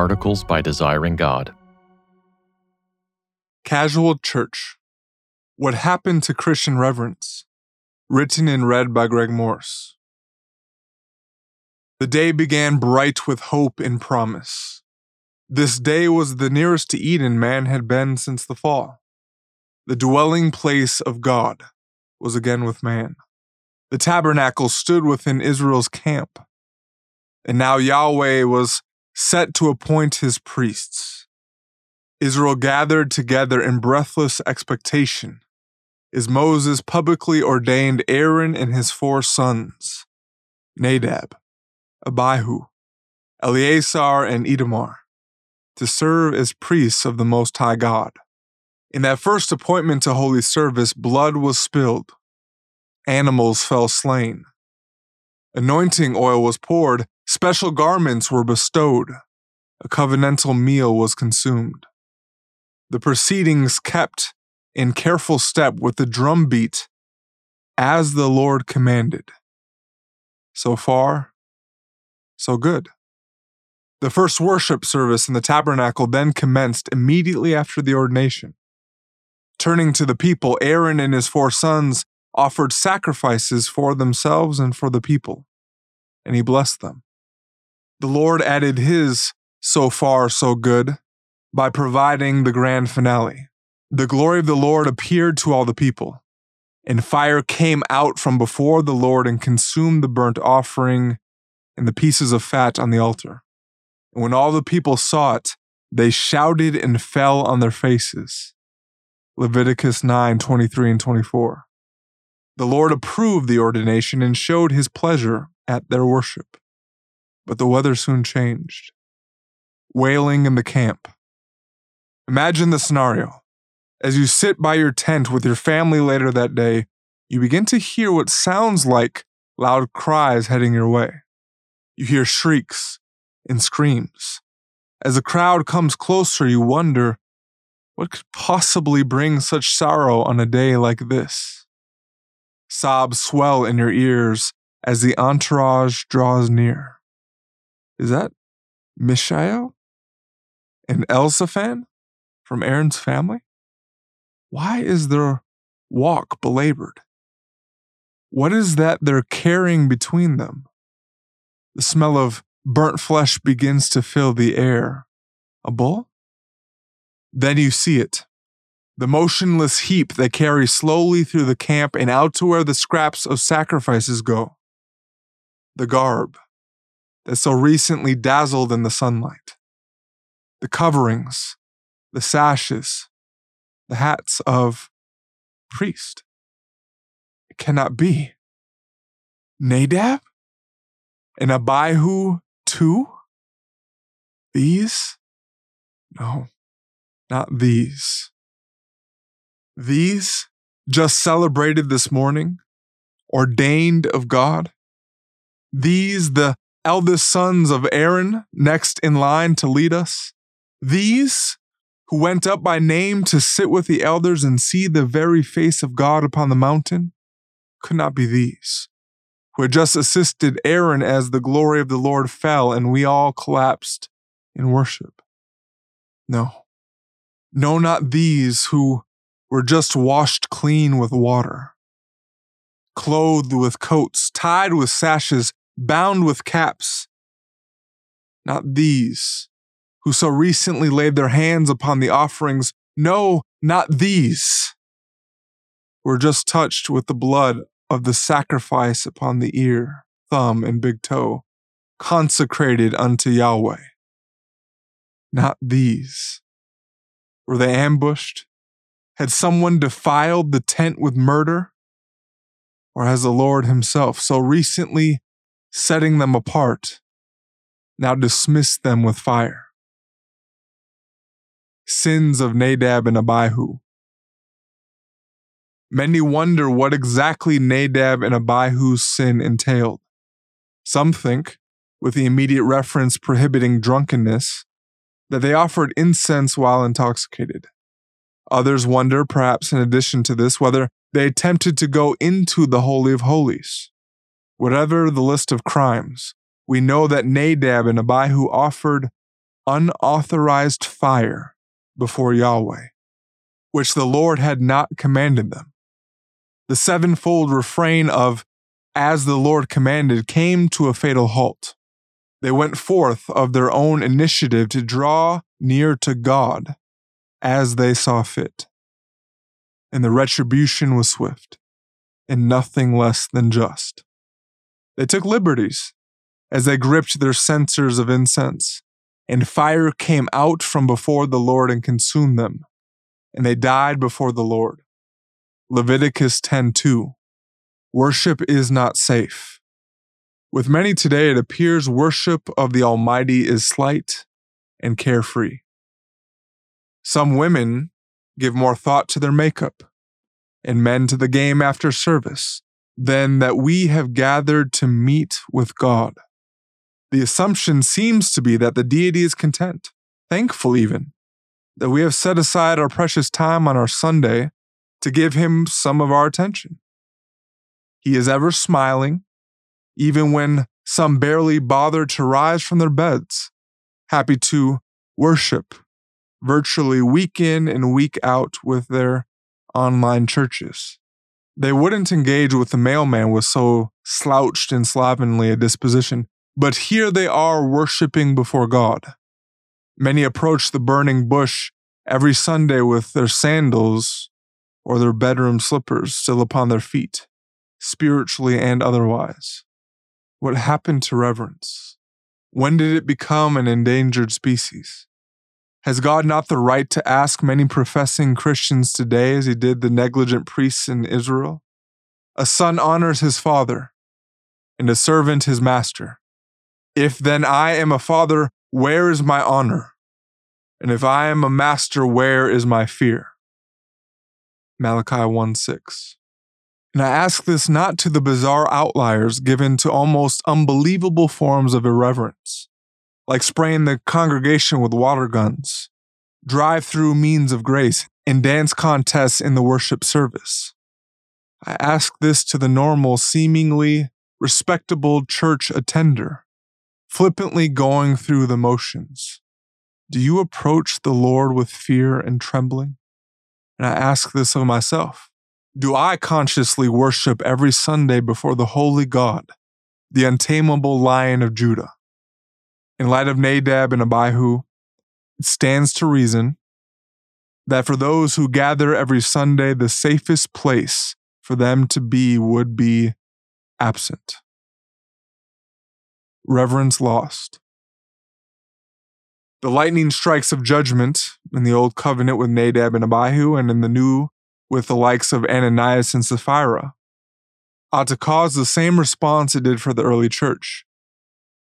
Articles by Desiring God. Casual Church What Happened to Christian Reverence? Written and read by Greg Morse. The day began bright with hope and promise. This day was the nearest to Eden man had been since the fall. The dwelling place of God was again with man. The tabernacle stood within Israel's camp. And now Yahweh was set to appoint his priests. Israel gathered together in breathless expectation as Moses publicly ordained Aaron and his four sons, Nadab, Abihu, Eleazar, and Ithamar, to serve as priests of the Most High God. In that first appointment to holy service, blood was spilled, animals fell slain, anointing oil was poured, special garments were bestowed, a covenantal meal was consumed. The proceedings kept in careful step with the drumbeat as the Lord commanded. So far, so good. The first worship service in the tabernacle then commenced immediately after the ordination. Turning to the people, Aaron and his four sons offered sacrifices for themselves and for the people, and he blessed them. The Lord added his so far so good by providing the grand finale. The glory of the Lord appeared to all the people, and fire came out from before the Lord and consumed the burnt offering and the pieces of fat on the altar. And when all the people saw it, they shouted and fell on their faces. Leviticus 9 23 and 24. The Lord approved the ordination and showed his pleasure at their worship. But the weather soon changed. Wailing in the camp. Imagine the scenario. As you sit by your tent with your family later that day, you begin to hear what sounds like loud cries heading your way. You hear shrieks and screams. As the crowd comes closer, you wonder what could possibly bring such sorrow on a day like this? Sobs swell in your ears as the entourage draws near. Is that Mishael and Elzaphan from Aaron's family? Why is their walk belabored? What is that they're carrying between them? The smell of burnt flesh begins to fill the air. A bull? Then you see it. The motionless heap they carry slowly through the camp and out to where the scraps of sacrifices go. The garb that so recently dazzled in the sunlight. The coverings, the sashes, the hats of priest. It cannot be. Nadab? And Abihu too? These? No, not these. These, just celebrated this morning, ordained of God. These, the eldest sons of Aaron, next in line to lead us. These, who went up by name to sit with the elders and see the very face of God upon the mountain, could not be these, who had just assisted Aaron as the glory of the Lord fell and we all collapsed in worship. No, no, not these who were just washed clean with water, clothed with coats, tied with sashes, bound with caps. Not these who so recently laid their hands upon the offerings. No, not these. Were just touched with the blood of the sacrifice upon the ear, thumb, and big toe, consecrated unto Yahweh. Not these. Were they ambushed? Had someone defiled the tent with murder? Or has the Lord Himself so recently setting them apart now dismiss them with fire? sins of Nadab and Abihu. Many wonder what exactly Nadab and Abihu's sin entailed. Some think, with the immediate reference prohibiting drunkenness, that they offered incense while intoxicated. Others wonder, perhaps in addition to this, whether they attempted to go into the Holy of Holies. Whatever the list of crimes, we know that Nadab and Abihu offered unauthorized fire before Yahweh, which the Lord had not commanded them. The sevenfold refrain of, as the Lord commanded, came to a fatal halt. They went forth of their own initiative to draw near to God as they saw fit. And the retribution was swift and nothing less than just. They took liberties as they gripped their censers of incense, and fire came out from before the Lord and consumed them, and they died before the Lord. Leviticus 10:2 Worship is not safe. With many today, it appears worship of the Almighty is slight and carefree. Some women give more thought to their makeup, and men to the game after service, than that we have gathered to meet with God. The assumption seems to be that the deity is content, thankful even, that we have set aside our precious time on our Sunday to give him some of our attention. He is ever smiling, even when some barely bother to rise from their beds, happy to worship virtually week in and week out with their online churches. They wouldn't engage with the mailman with so slouched and slovenly a disposition, but here they are worshiping before God. Many approach the burning bush every Sunday with their sandals or their bedroom slippers still upon their feet, spiritually and otherwise. What happened to reverence? When did it become an endangered species? Has God not the right to ask many professing Christians today as he did the negligent priests in Israel? A son honors his father, and a servant his master. If then I am a father, where is my honor? And if I am a master, where is my fear? Malachi 1 6. And I ask this not to the bizarre outliers given to almost unbelievable forms of irreverence like spraying the congregation with water guns, drive through means of grace, and dance contests in the worship service. I ask this to the normal, seemingly respectable church attender, flippantly going through the motions. Do you approach the Lord with fear and trembling? And I ask this of myself. Do I consciously worship every Sunday before the holy God, the untamable Lion of Judah? In light of Nadab and Abihu, it stands to reason that for those who gather every Sunday, the safest place for them to be would be absent. Reverence lost. The lightning strikes of judgment in the old covenant with Nadab and Abihu, and in the new with the likes of Ananias and Sapphira, ought to cause the same response it did for the early church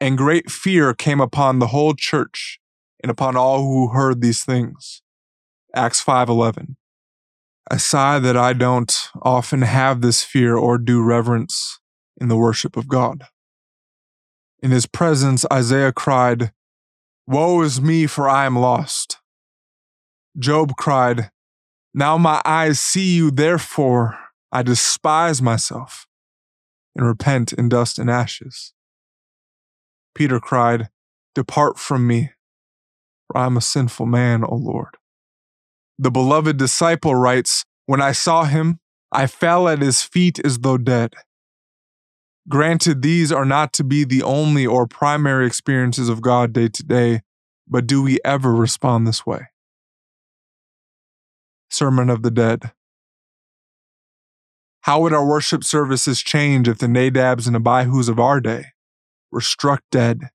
and great fear came upon the whole church and upon all who heard these things. Acts 5:11. I sigh that I don't often have this fear or do reverence in the worship of God. In his presence Isaiah cried, "Woe is me for I am lost." Job cried, "Now my eyes see you, therefore I despise myself and repent in dust and ashes." Peter cried, Depart from me, for I am a sinful man, O Lord. The beloved disciple writes, When I saw him, I fell at his feet as though dead. Granted, these are not to be the only or primary experiences of God day to day, but do we ever respond this way? Sermon of the Dead. How would our worship services change if the Nadabs and Abihus of our day were struck dead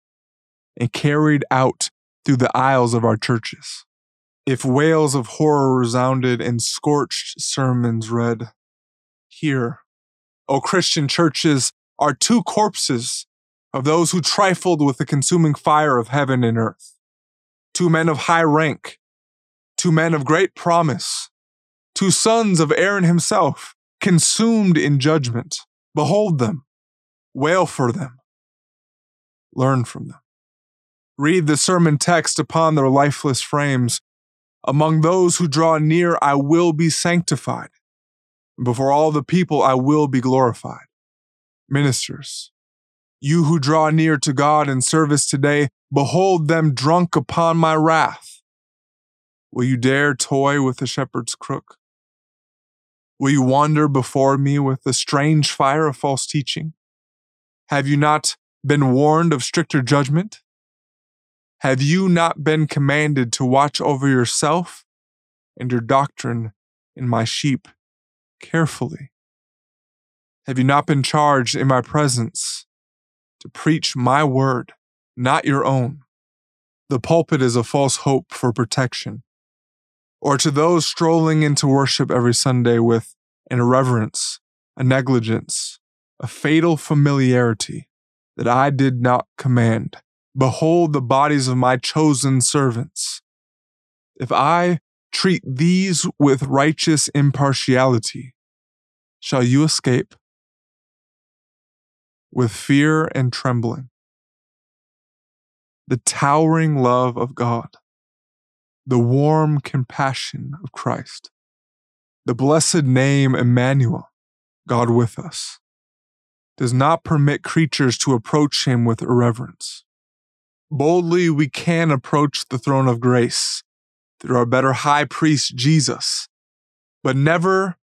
and carried out through the aisles of our churches. If wails of horror resounded and scorched sermons read, here, O Christian churches, are two corpses of those who trifled with the consuming fire of heaven and earth. Two men of high rank, two men of great promise, two sons of Aaron himself, consumed in judgment. Behold them, wail for them, Learn from them. Read the sermon text upon their lifeless frames. Among those who draw near, I will be sanctified. Before all the people, I will be glorified. Ministers, You who draw near to God in service today, behold them drunk upon my wrath. Will you dare toy with the shepherd's crook? Will you wander before me with the strange fire of false teaching? Have you not been warned of stricter judgment? Have you not been commanded to watch over yourself and your doctrine in my sheep carefully? Have you not been charged in my presence to preach my word, not your own? The pulpit is a false hope for protection. Or to those strolling into worship every Sunday with an irreverence, a negligence, a fatal familiarity that I did not command. Behold the bodies of my chosen servants. If I treat these with righteous impartiality, shall you escape? With fear and trembling. The towering love of God, the warm compassion of Christ, the blessed name Emmanuel, God with us, does not permit creatures to approach him with irreverence. Boldly we can approach the throne of grace through our better high priest Jesus, but never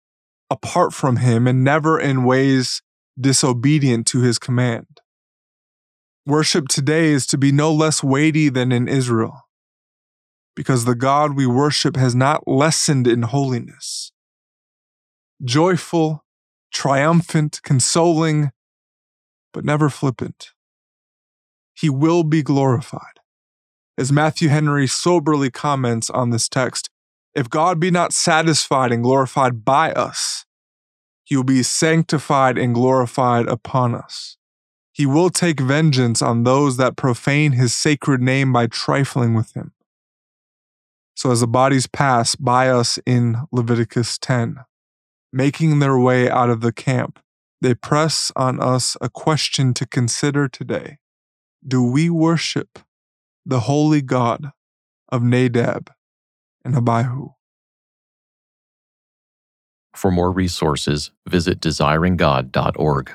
apart from him and never in ways disobedient to his command. Worship today is to be no less weighty than in Israel, because the God we worship has not lessened in holiness. Joyful, triumphant, consoling, but never flippant. He will be glorified. As Matthew Henry soberly comments on this text, if God be not satisfied and glorified by us, he will be sanctified and glorified upon us. He will take vengeance on those that profane his sacred name by trifling with him. So, as the bodies pass by us in Leviticus 10, making their way out of the camp, they press on us a question to consider today Do we worship the holy God of Nadab and Abihu? For more resources, visit desiringgod.org.